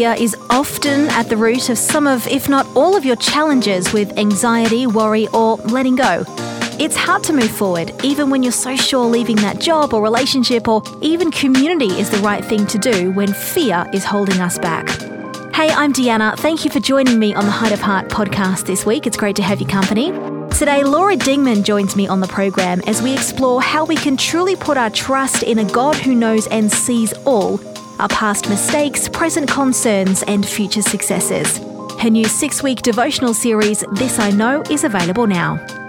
fear is often at the root of some of, if not all of your challenges with anxiety, worry, or letting go? It's hard to move forward, even when you're so sure leaving that job or relationship or even community is the right thing to do when fear is holding us back. Hey, I'm Deanna. Thank you for joining me on the Height of Heart podcast this week. It's great to have your company. Today, Laura Dingman joins me on the program as we explore how we can truly put our trust in a God who knows and sees all our past mistakes, present concerns, and future successes. Her new six week devotional series, This I Know, is available now.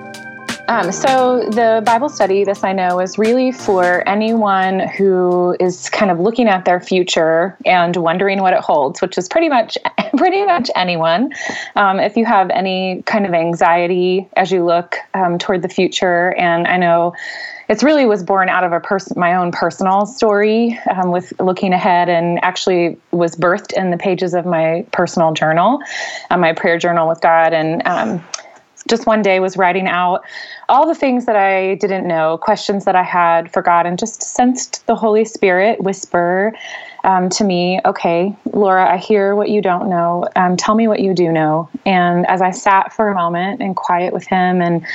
Um, so, the Bible study, this I know, is really for anyone who is kind of looking at their future and wondering what it holds, which is pretty much pretty much anyone. Um, if you have any kind of anxiety as you look um, toward the future, and I know it's really was born out of a person my own personal story um, with looking ahead and actually was birthed in the pages of my personal journal uh, my prayer journal with god and um, just one day was writing out all the things that I didn't know, questions that I had for God, and just sensed the Holy Spirit whisper um, to me, okay, Laura, I hear what you don't know. Um, tell me what you do know. And as I sat for a moment and quiet with him and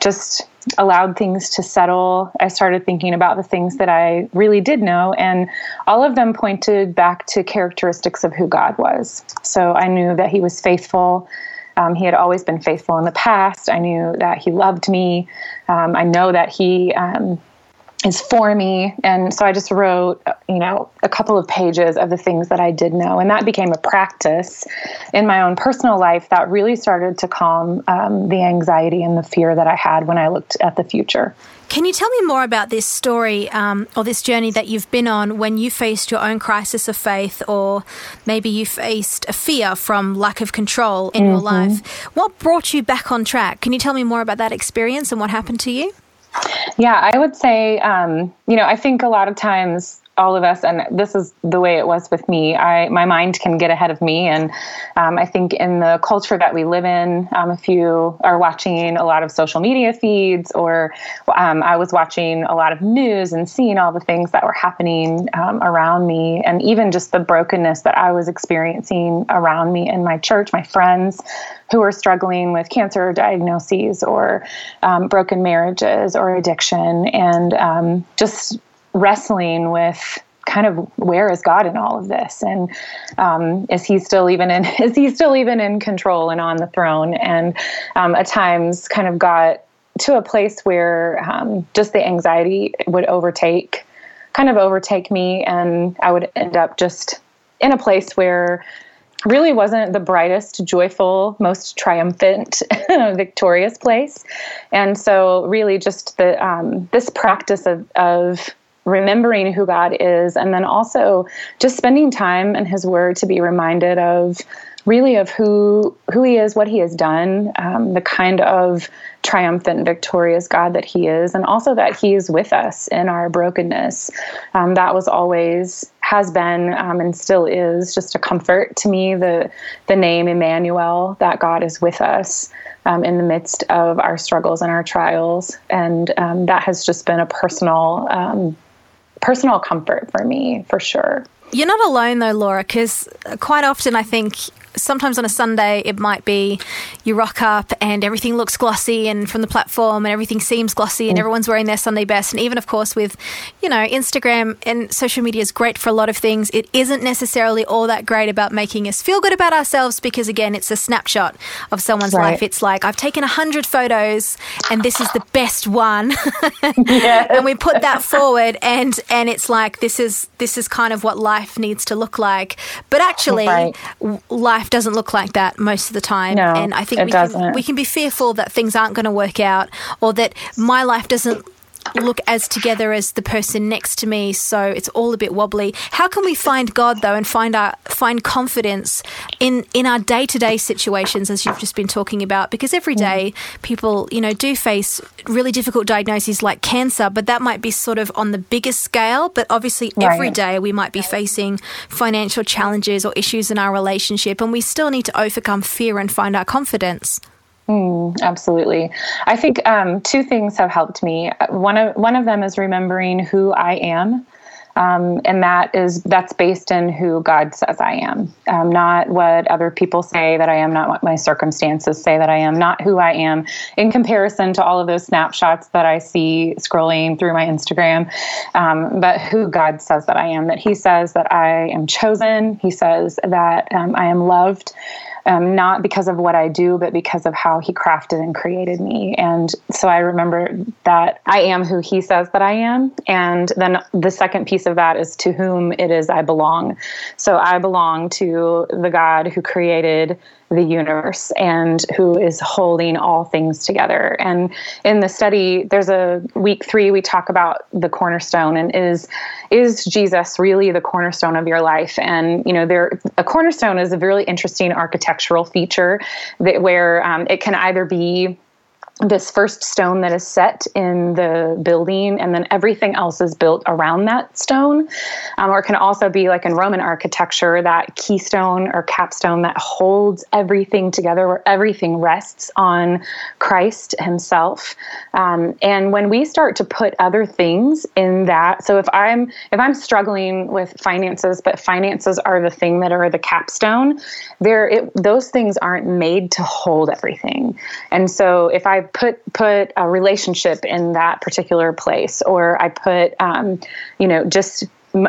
just allowed things to settle, I started thinking about the things that I really did know. And all of them pointed back to characteristics of who God was. So I knew that he was faithful um, he had always been faithful in the past. I knew that he loved me. Um, I know that he um, is for me. And so I just wrote, you know, a couple of pages of the things that I did know. And that became a practice in my own personal life that really started to calm um, the anxiety and the fear that I had when I looked at the future. Can you tell me more about this story um, or this journey that you've been on when you faced your own crisis of faith, or maybe you faced a fear from lack of control in mm-hmm. your life? What brought you back on track? Can you tell me more about that experience and what happened to you? Yeah, I would say, um, you know, I think a lot of times all of us and this is the way it was with me. I my mind can get ahead of me and um, i think in the culture that we live in um, if you are watching a lot of social media feeds or um, i was watching a lot of news and seeing all the things that were happening um, around me and even just the brokenness that i was experiencing around me in my church my friends who are struggling with cancer diagnoses or um, broken marriages or addiction and um, just wrestling with kind of where is God in all of this, and um, is He still even in is He still even in control and on the throne? And um, at times, kind of got to a place where um, just the anxiety would overtake, kind of overtake me, and I would end up just in a place where really wasn't the brightest, joyful, most triumphant, victorious place. And so, really, just the um, this practice of of remembering who God is, and then also just spending time in His Word to be reminded of really of who who He is, what He has done, um, the kind of triumphant, victorious God that He is, and also that He is with us in our brokenness. Um, that was always has been um, and still is just a comfort to me. The the name Emmanuel, that God is with us. Um, in the midst of our struggles and our trials. And um, that has just been a personal um, personal comfort for me, for sure. You're not alone though, Laura, because quite often I think sometimes on a Sunday it might be you rock up and everything looks glossy and from the platform and everything seems glossy and mm. everyone's wearing their Sunday best. And even, of course, with, you know, Instagram and social media is great for a lot of things. It isn't necessarily all that great about making us feel good about ourselves because, again, it's a snapshot of someone's right. life. It's like, I've taken 100 photos and this is the best one. yes. and we put that forward and, and it's like, this is, this is kind of what life needs to look like. But actually, right. life life doesn't look like that most of the time. No, and I think we can, we can be fearful that things aren't going to work out or that my life doesn't look as together as the person next to me. So it's all a bit wobbly. How can we find god though and find our find confidence in in our day-to-day situations as you've just been talking about? Because every mm. day people you know do face really difficult diagnoses like cancer but that might be sort of on the biggest scale. But obviously right. every day we might be facing financial challenges or issues in our relationship and we still need to overcome fear and find our confidence Mm, absolutely. I think um, two things have helped me. One of one of them is remembering who I am. Um, and that is that's based in who God says I am, um, not what other people say that I am, not what my circumstances say that I am, not who I am in comparison to all of those snapshots that I see scrolling through my Instagram, um, but who God says that I am. That He says that I am chosen. He says that um, I am loved um, not because of what I do, but because of how he crafted and created me. And so I remember that I am who he says that I am. And then the second piece of that is to whom it is I belong. So I belong to the God who created the universe and who is holding all things together. And in the study, there's a week three, we talk about the cornerstone and is is Jesus really the cornerstone of your life? And you know, there a cornerstone is a really interesting architectural feature that where um, it can either be this first stone that is set in the building, and then everything else is built around that stone. Um, or can also be like in Roman architecture, that keystone or capstone that holds everything together, where everything rests on Christ Himself. Um, and when we start to put other things in that, so if I'm if I'm struggling with finances, but finances are the thing that are the capstone, there those things aren't made to hold everything. And so if I put put a relationship in that particular place, or I put, um, you know, just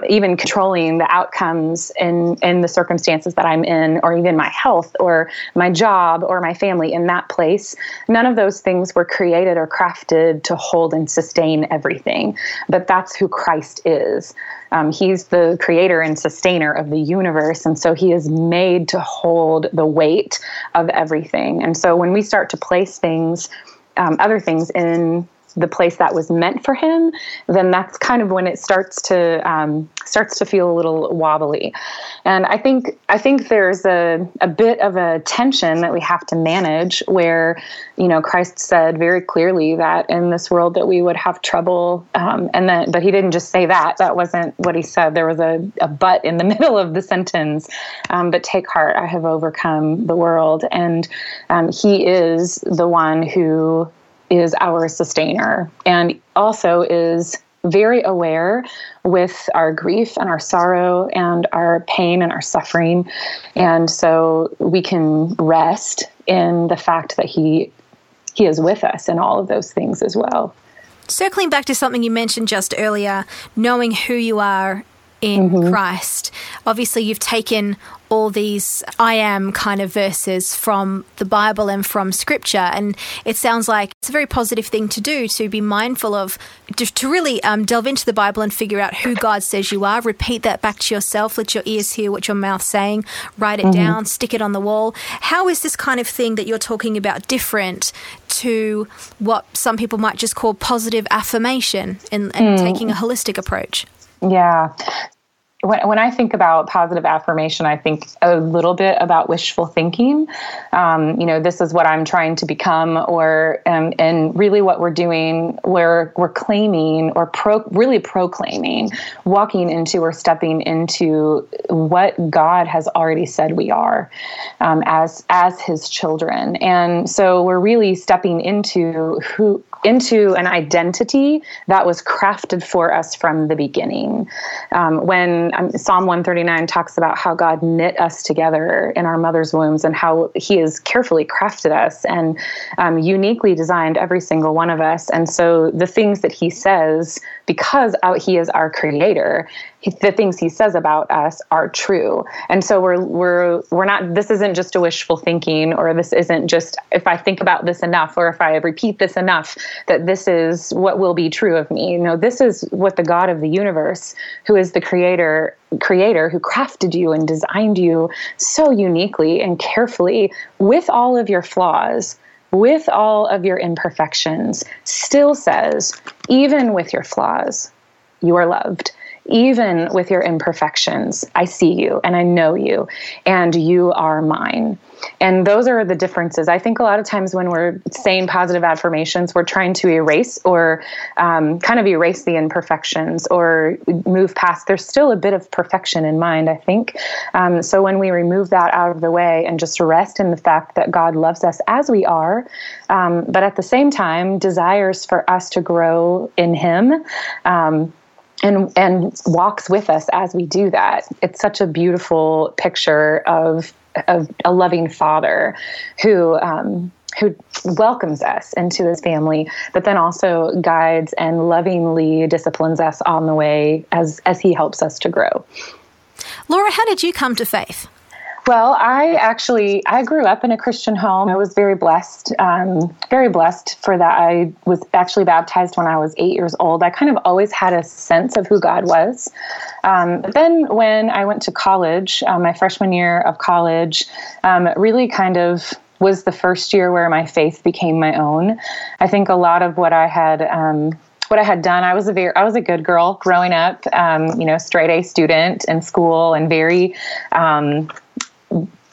even controlling the outcomes in in the circumstances that I'm in or even my health or my job or my family in that place. None of those things were created or crafted to hold and sustain everything but that's who Christ is. Um, he's the creator and sustainer of the universe and so he is made to hold the weight of everything. And so when we start to place things um, other things in the place that was meant for him, then that's kind of when it starts to um, starts to feel a little wobbly. And I think I think there's a, a bit of a tension that we have to manage where, you know, Christ said very clearly that in this world that we would have trouble. Um, and then, but he didn't just say that. That wasn't what he said. There was a, a but in the middle of the sentence. Um, but take heart, I have overcome the world. And um, he is the one who is our sustainer and also is very aware with our grief and our sorrow and our pain and our suffering. And so we can rest in the fact that he he is with us in all of those things as well. Circling back to something you mentioned just earlier, knowing who you are in mm-hmm. Christ. Obviously, you've taken all these I am kind of verses from the Bible and from Scripture, and it sounds like it's a very positive thing to do to be mindful of, to, to really um, delve into the Bible and figure out who God says you are. Repeat that back to yourself. Let your ears hear what your mouth's saying. Write it mm-hmm. down. Stick it on the wall. How is this kind of thing that you're talking about different to what some people might just call positive affirmation and, and mm. taking a holistic approach? Yeah when, when I think about positive affirmation, I think a little bit about wishful thinking. Um, you know, this is what I'm trying to become, or um, and really what we're doing, we're we're claiming or pro, really proclaiming, walking into or stepping into what God has already said we are um, as as His children, and so we're really stepping into who into an identity that was crafted for us from the beginning. Um, when um, Psalm 139 talks about how God knit us together in our mother's wombs and how He has carefully crafted us and um, uniquely designed every single one of us. And so the things that He says, because He is our creator, the things he says about us are true. And so we're we're we're not this isn't just a wishful thinking or this isn't just if I think about this enough or if I repeat this enough that this is what will be true of me. You know, this is what the God of the universe, who is the creator creator who crafted you and designed you so uniquely and carefully with all of your flaws with all of your imperfections still says even with your flaws you are loved even with your imperfections, I see you and I know you, and you are mine. And those are the differences. I think a lot of times when we're saying positive affirmations, we're trying to erase or um, kind of erase the imperfections or move past. There's still a bit of perfection in mind, I think. Um, so when we remove that out of the way and just rest in the fact that God loves us as we are, um, but at the same time desires for us to grow in Him. And and walks with us as we do that. It's such a beautiful picture of of a loving father who um, who welcomes us into his family, but then also guides and lovingly disciplines us on the way as as he helps us to grow. Laura, how did you come to faith? Well, I actually I grew up in a Christian home. I was very blessed, um, very blessed for that. I was actually baptized when I was eight years old. I kind of always had a sense of who God was. Um, but then when I went to college, uh, my freshman year of college, um, really kind of was the first year where my faith became my own. I think a lot of what I had um, what I had done, I was a very I was a good girl growing up, um, you know, straight A student in school and very um,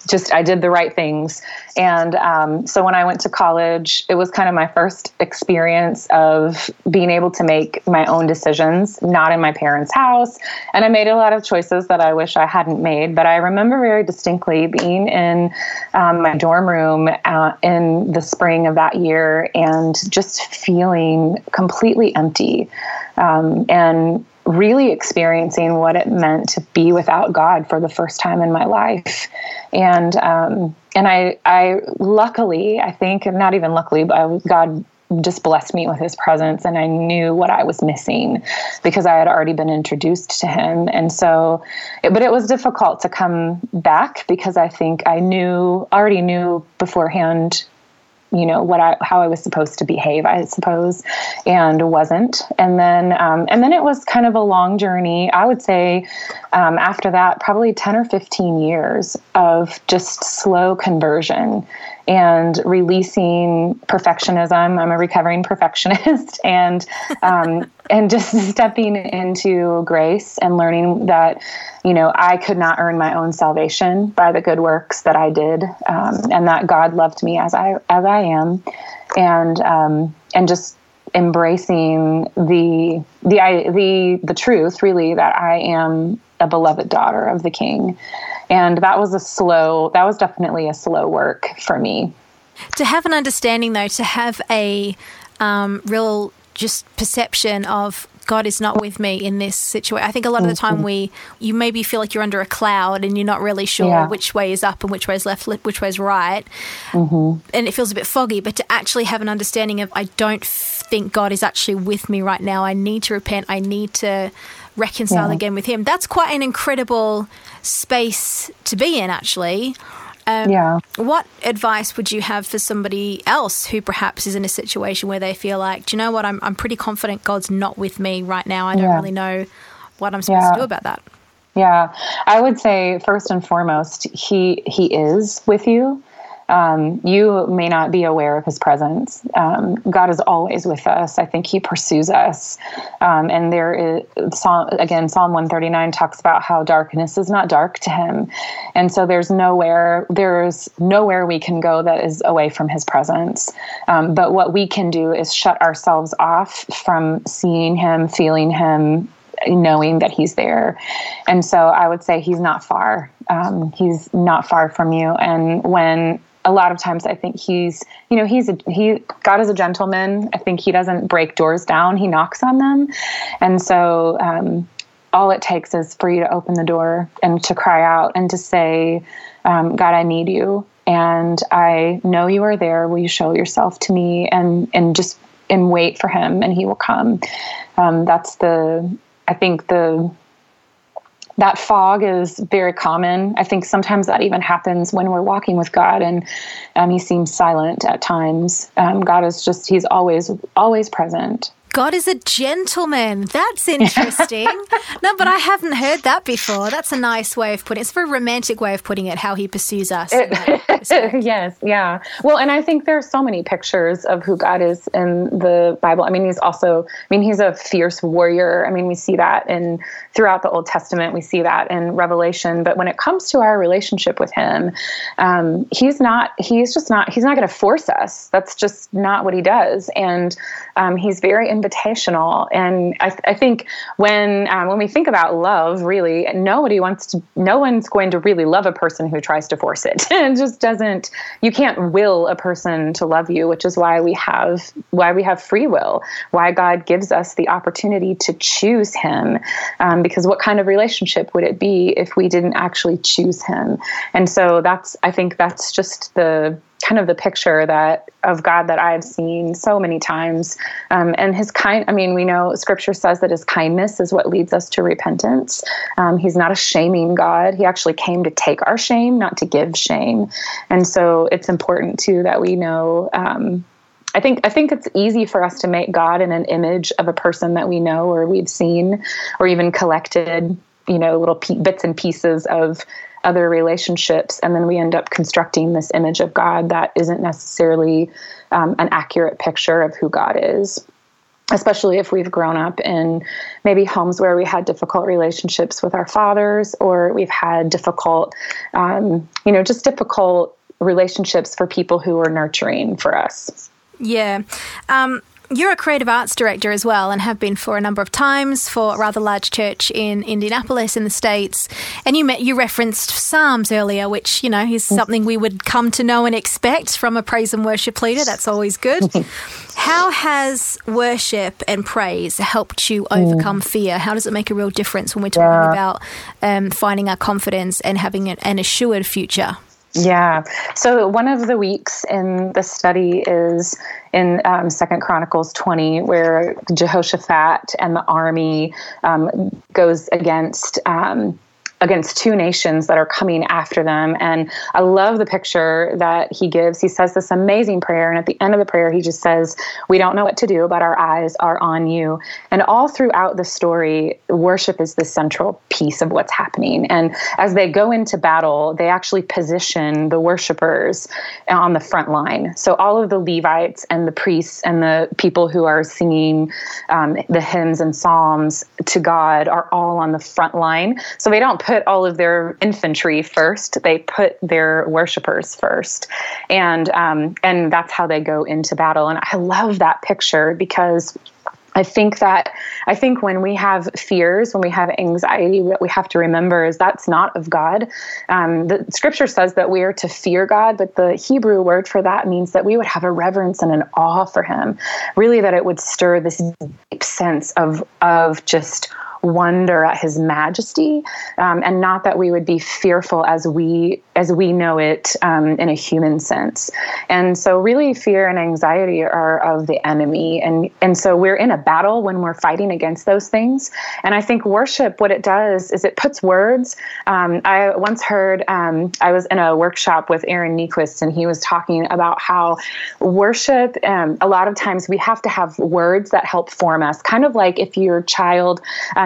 just I did the right things. And um, so when I went to college, it was kind of my first experience of being able to make my own decisions, not in my parents' house. And I made a lot of choices that I wish I hadn't made. But I remember very distinctly being in um, my dorm room uh, in the spring of that year and just feeling completely empty. Um, and really experiencing what it meant to be without God for the first time in my life. And um, and I I luckily I think not even luckily but God just blessed me with his presence and I knew what I was missing because I had already been introduced to him and so it, but it was difficult to come back because I think I knew already knew beforehand you know what I how I was supposed to behave, I suppose, and wasn't. And then um, and then it was kind of a long journey. I would say um, after that, probably ten or fifteen years of just slow conversion and releasing perfectionism. I'm a recovering perfectionist, and um, and just stepping into grace and learning that you know I could not earn my own salvation by the good works that I did, um, and that God loved me as I as I am, and um, and just embracing the the the the truth really that I am a beloved daughter of the King and that was a slow that was definitely a slow work for me to have an understanding though to have a um, real just perception of God is not with me in this situation. I think a lot of the time mm-hmm. we you maybe feel like you're under a cloud and you're not really sure yeah. which way is up and which way is left, which way is right, mm-hmm. and it feels a bit foggy. But to actually have an understanding of I don't think God is actually with me right now. I need to repent. I need to reconcile yeah. again with Him. That's quite an incredible space to be in, actually. Um, yeah. What advice would you have for somebody else who perhaps is in a situation where they feel like, do you know what, I'm, I'm pretty confident God's not with me right now. I don't yeah. really know what I'm supposed yeah. to do about that. Yeah, I would say first and foremost, he he is with you um, you may not be aware of his presence. Um, God is always with us. I think he pursues us. Um, and there is, again, Psalm 139 talks about how darkness is not dark to him. And so there's nowhere, there's nowhere we can go that is away from his presence. Um, but what we can do is shut ourselves off from seeing him, feeling him, knowing that he's there. And so I would say he's not far. Um, he's not far from you. And when a lot of times I think he's, you know, he's a, he, God is a gentleman. I think he doesn't break doors down. He knocks on them. And so, um, all it takes is for you to open the door and to cry out and to say, um, God, I need you. And I know you are there. Will you show yourself to me and, and just, and wait for him and he will come. Um, that's the, I think the, that fog is very common. I think sometimes that even happens when we're walking with God and um, he seems silent at times. Um, God is just, he's always, always present. God is a gentleman. That's interesting. no, but I haven't heard that before. That's a nice way of putting it. It's a very romantic way of putting it, how he pursues us. yes, yeah. Well, and I think there's so many pictures of who God is in the Bible. I mean, he's also, I mean, he's a fierce warrior. I mean, we see that in throughout the Old Testament, we see that in Revelation. But when it comes to our relationship with him, um, he's not, he's just not, he's not going to force us. That's just not what he does. And um, he's very invitational. And I, I think when um, when we think about love, really, nobody wants to. No one's going to really love a person who tries to force it. it just doesn't. You can't will a person to love you, which is why we have why we have free will. Why God gives us the opportunity to choose Him. Um, because what kind of relationship would it be if we didn't actually choose Him? And so that's. I think that's just the kind of the picture that of God that I've seen so many times. Um, and his kind, I mean, we know scripture says that his kindness is what leads us to repentance. Um, he's not a shaming God. He actually came to take our shame, not to give shame. And so it's important too that we know. Um, I think I think it's easy for us to make God in an image of a person that we know or we've seen or even collected, you know, little bits and pieces of other relationships and then we end up constructing this image of god that isn't necessarily um, an accurate picture of who god is. Especially if we've grown up in maybe homes where we had difficult relationships with our fathers or we've had difficult um, you know just difficult relationships for people who are nurturing for us. Yeah. Um, you're a creative arts director as well and have been for a number of times for a rather large church in Indianapolis in the States. And you met, you referenced Psalms earlier, which, you know, is mm. something we would come to know and expect from a praise and worship leader. That's always good. How has worship and praise helped you overcome mm. fear? How does it make a real difference when we're talking about um, finding our confidence and having an assured future? Yeah. So one of the weeks in the study is in um, Second Chronicles 20, where Jehoshaphat and the army um, goes against. Um, against two nations that are coming after them. And I love the picture that he gives. He says this amazing prayer. And at the end of the prayer, he just says, We don't know what to do, but our eyes are on you. And all throughout the story, worship is the central piece of what's happening. And as they go into battle, they actually position the worshipers on the front line. So all of the Levites and the priests and the people who are singing um, the hymns and psalms to God are all on the front line. So they don't put all of their infantry first. They put their worshipers first, and um, and that's how they go into battle. And I love that picture because I think that I think when we have fears, when we have anxiety, what we have to remember is that's not of God. Um, the scripture says that we are to fear God, but the Hebrew word for that means that we would have a reverence and an awe for Him. Really, that it would stir this deep sense of of just wonder at his majesty um, and not that we would be fearful as we as we know it um, in a human sense. And so really fear and anxiety are of the enemy. And and so we're in a battle when we're fighting against those things. And i think worship what it does is it puts words. Um, i once heard um, i was in a workshop with aaron Niequist and he was talking about how worship um, a lot of times we have to have words that help form us. Kind of like if your child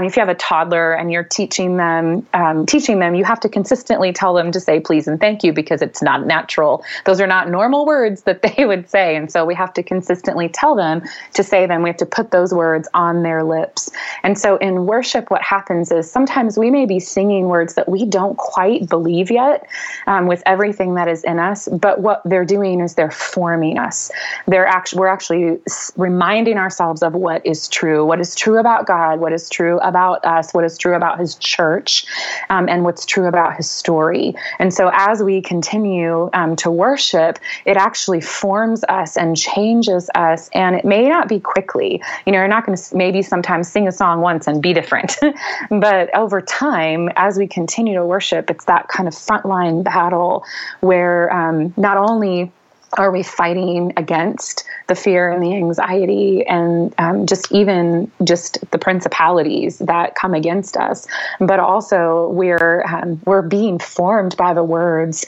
um, if you have a toddler and you're teaching them um, teaching them you have to consistently tell them to say please and thank you because it's not natural. Those are not normal words that they would say. And so we have to consistently tell them to say them. We have to put those words on their lips. And so in worship what happens is sometimes we may be singing words that we don't quite believe yet um, with everything that is in us. But what they're doing is they're forming us. They're actually we're actually reminding ourselves of what is true what is true about god what is true about about us, what is true about his church, um, and what's true about his story. And so as we continue um, to worship, it actually forms us and changes us. And it may not be quickly. You know, you're not going to maybe sometimes sing a song once and be different. but over time, as we continue to worship, it's that kind of frontline battle where um, not only are we fighting against the fear and the anxiety and um, just even just the principalities that come against us? But also we're um, we're being formed by the words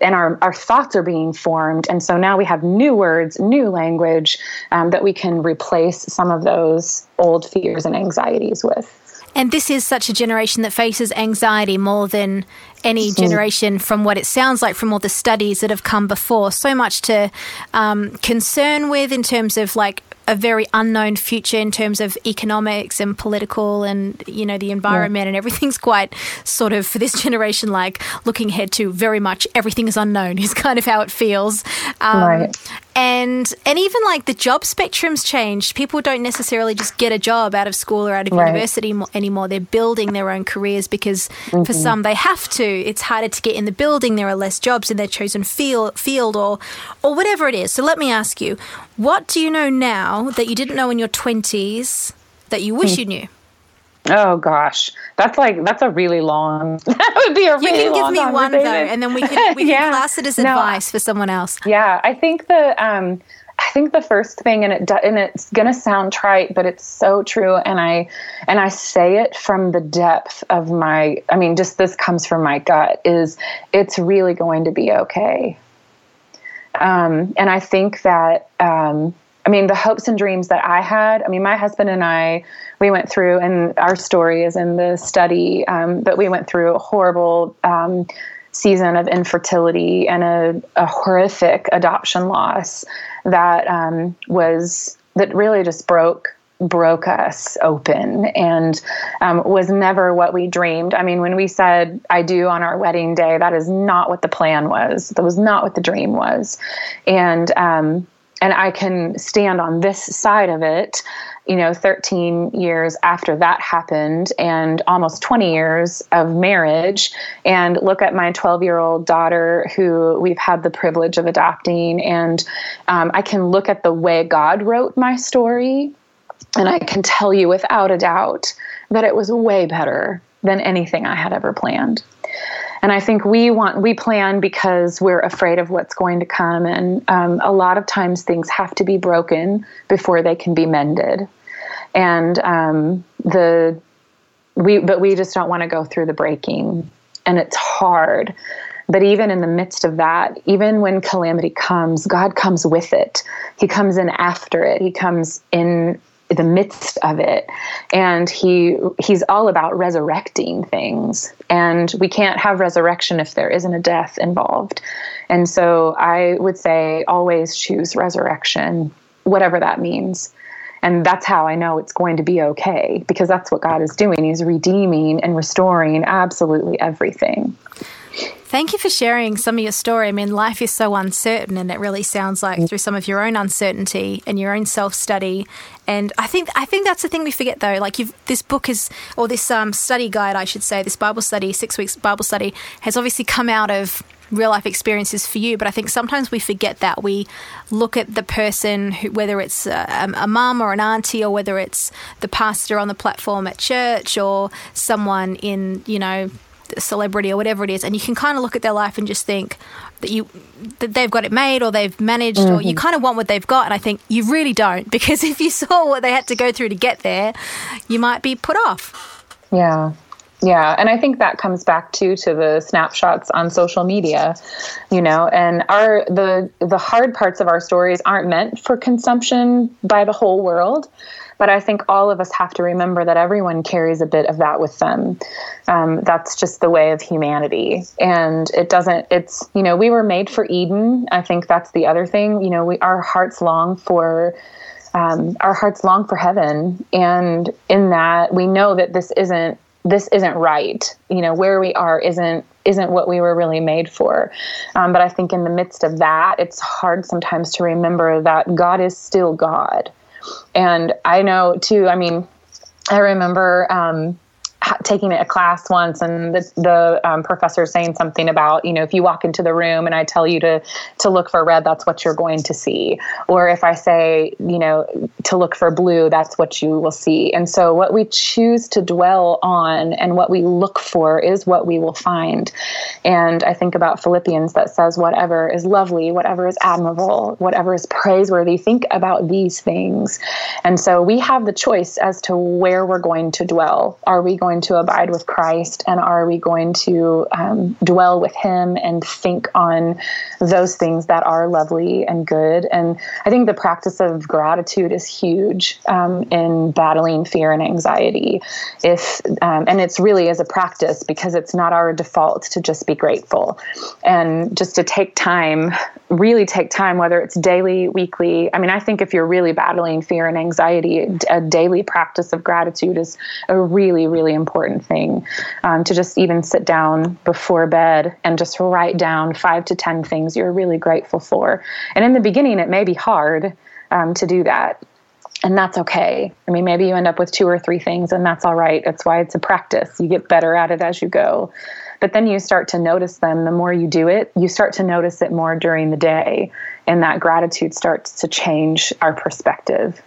and our, our thoughts are being formed. And so now we have new words new language um, that we can replace some of those old fears and anxieties with. And this is such a generation that faces anxiety more than any generation from what it sounds like from all the studies that have come before. So much to um, concern with in terms of like a very unknown future in terms of economics and political and you know the environment yeah. and everything's quite sort of for this generation like looking ahead to very much everything is unknown is kind of how it feels um, right and and even like the job spectrum's changed people don't necessarily just get a job out of school or out of right. university anymore they're building their own careers because mm-hmm. for some they have to it's harder to get in the building there are less jobs in their chosen field field or or whatever it is so let me ask you what do you know now that you didn't know in your 20s that you wish hmm. you knew Oh gosh, that's like that's a really long. that would be a really You can give me one though, and then we can we can yeah. class it as no, advice for someone else. Yeah, I think the um, I think the first thing, and it and it's gonna sound trite, but it's so true, and I and I say it from the depth of my. I mean, just this comes from my gut. Is it's really going to be okay. Um, and I think that um, I mean the hopes and dreams that I had. I mean, my husband and I we went through, and our story is in the study, um, but we went through a horrible um, season of infertility and a, a horrific adoption loss that um, was that really just broke broke us open and um, was never what we dreamed. I mean, when we said I do on our wedding day, that is not what the plan was. That was not what the dream was. And um, and I can stand on this side of it you know 13 years after that happened and almost 20 years of marriage. And look at my 12 year old daughter who we've had the privilege of adopting. And um, i can look at the way god wrote my story and i can tell you without a doubt that it was way better than anything i had ever planned and I think we want we plan because we're afraid of what's going to come, and um, a lot of times things have to be broken before they can be mended. And um, the we but we just don't want to go through the breaking, and it's hard. But even in the midst of that, even when calamity comes, God comes with it. He comes in after it. He comes in the midst of it. And he he's all about resurrecting things. And we can't have resurrection if there isn't a death involved. And so i would say always choose resurrection whatever that means. And that's how i know it's going to be okay because that's what god is doing. He's redeeming and restoring absolutely everything Thank you for sharing some of your story. I mean, life is so uncertain, and it really sounds like through some of your own uncertainty and your own self study. And I think I think that's the thing we forget, though. Like, this book is, or this um, study guide, I should say, this Bible study, six weeks Bible study, has obviously come out of real life experiences for you. But I think sometimes we forget that. We look at the person, who, whether it's a, a mum or an auntie, or whether it's the pastor on the platform at church, or someone in, you know, celebrity or whatever it is, and you can kind of look at their life and just think that you that they've got it made or they've managed mm-hmm. or you mm-hmm. kind of want what they've got. And I think you really don't because if you saw what they had to go through to get there, you might be put off. Yeah. Yeah, and I think that comes back to to the snapshots on social media, you know, and our the the hard parts of our stories aren't meant for consumption by the whole world. But I think all of us have to remember that everyone carries a bit of that with them. Um, that's just the way of humanity. And it doesn't, it's, you know, we were made for Eden. I think that's the other thing. You know, we, our hearts long for. Um, our hearts long for heaven, and in that we know that this isn't this isn't right. You know, where we are isn't isn't what we were really made for. Um, but I think in the midst of that, it's hard sometimes to remember that God is still God. And I know too, I mean, I remember um, taking a class once and the, the um, professor saying something about you know if you walk into the room and i tell you to to look for red that's what you're going to see. Or if i say you know to look for blue that's what you will see. And so what we choose to dwell on and what we look for is what we will find. And i think about philippians that says whatever is lovely whatever is admirable whatever is praiseworthy think about these things. And so we have the choice as to where we're going to dwell. Are we going going to abide with Christ and are we going to um, dwell with Him and think on those things that are lovely and good? And I think the practice of gratitude is huge um, in battling fear and anxiety. If um, and it's really as a practice because it's not our default to just be grateful and just to take time, really take time, whether it's daily, weekly. I mean, I think if you're really battling fear and anxiety, a daily practice of gratitude is a really, really important thing. Um, to just even sit down before bed and just write down five to 10 things you're really grateful for. And in the beginning, it may be hard um, to do that. And that's okay. I mean, maybe you end up with two or three things, and that's all right. That's why it's a practice. You get better at it as you go. But then you start to notice them. The more you do it, you start to notice it more during the day. And that gratitude starts to change our perspective.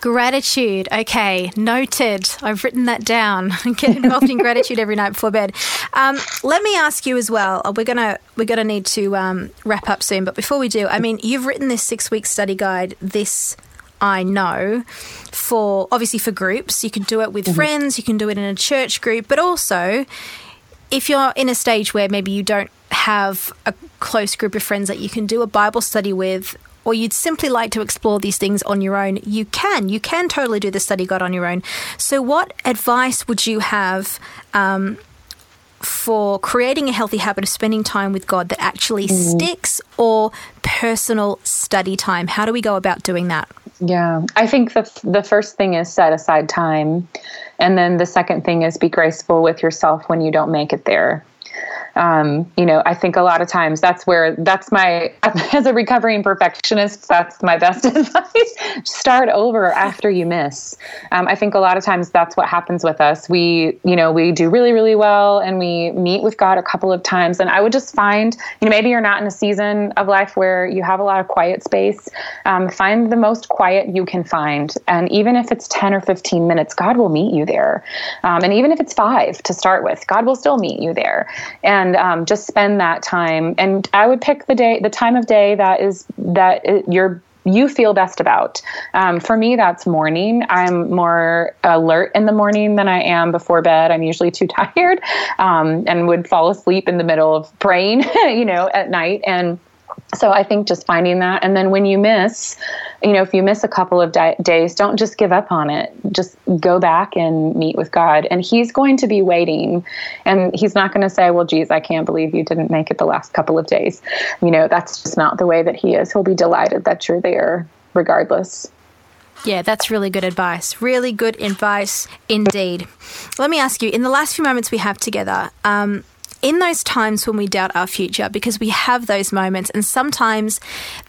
Gratitude. Okay, noted. I've written that down. Get involved in gratitude every night before bed. Um, let me ask you as well. Uh, we're gonna we're gonna need to um, wrap up soon, but before we do, I mean, you've written this six week study guide. This I know for obviously for groups. You can do it with mm-hmm. friends. You can do it in a church group, but also if you're in a stage where maybe you don't have a close group of friends that you can do a Bible study with, or you'd simply like to explore these things on your own, you can. You can totally do the study guide on your own. So, what advice would you have um, for creating a healthy habit of spending time with God that actually mm. sticks, or personal study time? How do we go about doing that? Yeah, I think the the first thing is set aside time, and then the second thing is be graceful with yourself when you don't make it there um, you know, I think a lot of times that's where that's my as a recovering perfectionist, that's my best advice. Start over after you miss. Um, I think a lot of times that's what happens with us. We, you know, we do really, really well, and we meet with God a couple of times. And I would just find, you know, maybe you're not in a season of life where you have a lot of quiet space. Um, find the most quiet you can find, and even if it's ten or fifteen minutes, God will meet you there. Um, and even if it's five to start with, God will still meet you there. And um, just spend that time. And I would pick the day, the time of day that is that you're you feel best about. Um, for me, that's morning. I'm more alert in the morning than I am before bed. I'm usually too tired um, and would fall asleep in the middle of praying, you know, at night. And so I think just finding that, and then when you miss, you know, if you miss a couple of di- days, don't just give up on it. Just go back and meet with God, and He's going to be waiting, and He's not going to say, "Well, geez, I can't believe you didn't make it the last couple of days." You know, that's just not the way that He is. He'll be delighted that you're there, regardless. Yeah, that's really good advice. Really good advice indeed. Let me ask you in the last few moments we have together, um, in those times when we doubt our future, because we have those moments, and sometimes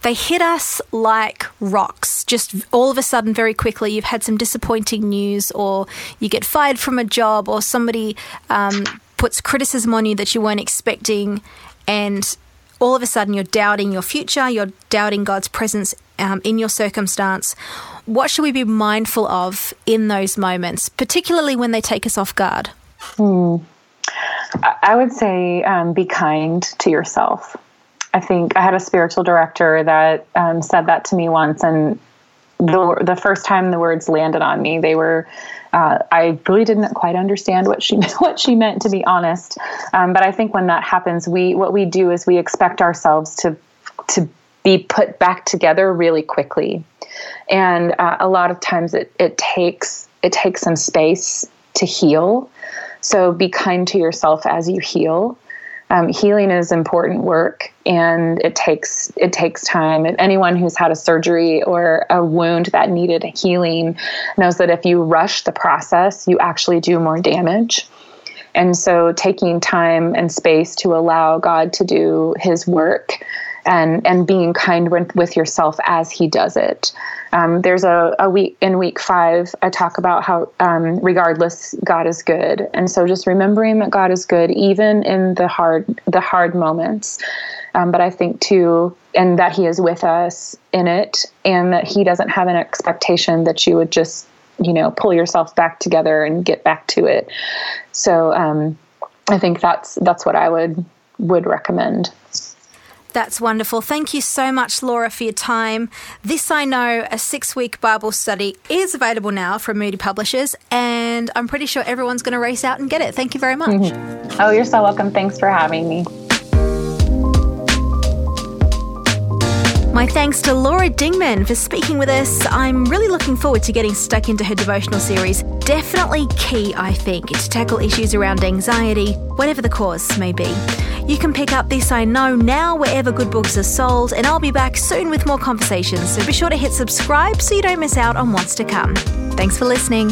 they hit us like rocks. Just all of a sudden, very quickly, you've had some disappointing news, or you get fired from a job, or somebody um, puts criticism on you that you weren't expecting, and all of a sudden you're doubting your future, you're doubting God's presence um, in your circumstance. What should we be mindful of in those moments, particularly when they take us off guard? Hmm. I would say um, be kind to yourself. I think I had a spiritual director that um, said that to me once, and the the first time the words landed on me, they were. Uh, I really didn't quite understand what she what she meant, to be honest. Um, but I think when that happens, we what we do is we expect ourselves to to be put back together really quickly, and uh, a lot of times it it takes it takes some space to heal so be kind to yourself as you heal. Um, healing is important work and it takes it takes time anyone who's had a surgery or a wound that needed healing knows that if you rush the process you actually do more damage and so taking time and space to allow god to do his work and and being kind with, with yourself as he does it um, there's a, a, week in week five, I talk about how, um, regardless, God is good, and so just remembering that God is good even in the hard the hard moments. Um, but I think too, and that He is with us in it, and that He doesn't have an expectation that you would just, you know, pull yourself back together and get back to it. So um, I think that's that's what I would would recommend. That's wonderful. Thank you so much, Laura, for your time. This I Know, a six week Bible study, is available now from Moody Publishers, and I'm pretty sure everyone's going to race out and get it. Thank you very much. Oh, you're so welcome. Thanks for having me. My thanks to Laura Dingman for speaking with us. I'm really looking forward to getting stuck into her devotional series. Definitely key, I think, to tackle issues around anxiety, whatever the cause may be. You can pick up This I Know now wherever good books are sold, and I'll be back soon with more conversations, so be sure to hit subscribe so you don't miss out on what's to come. Thanks for listening.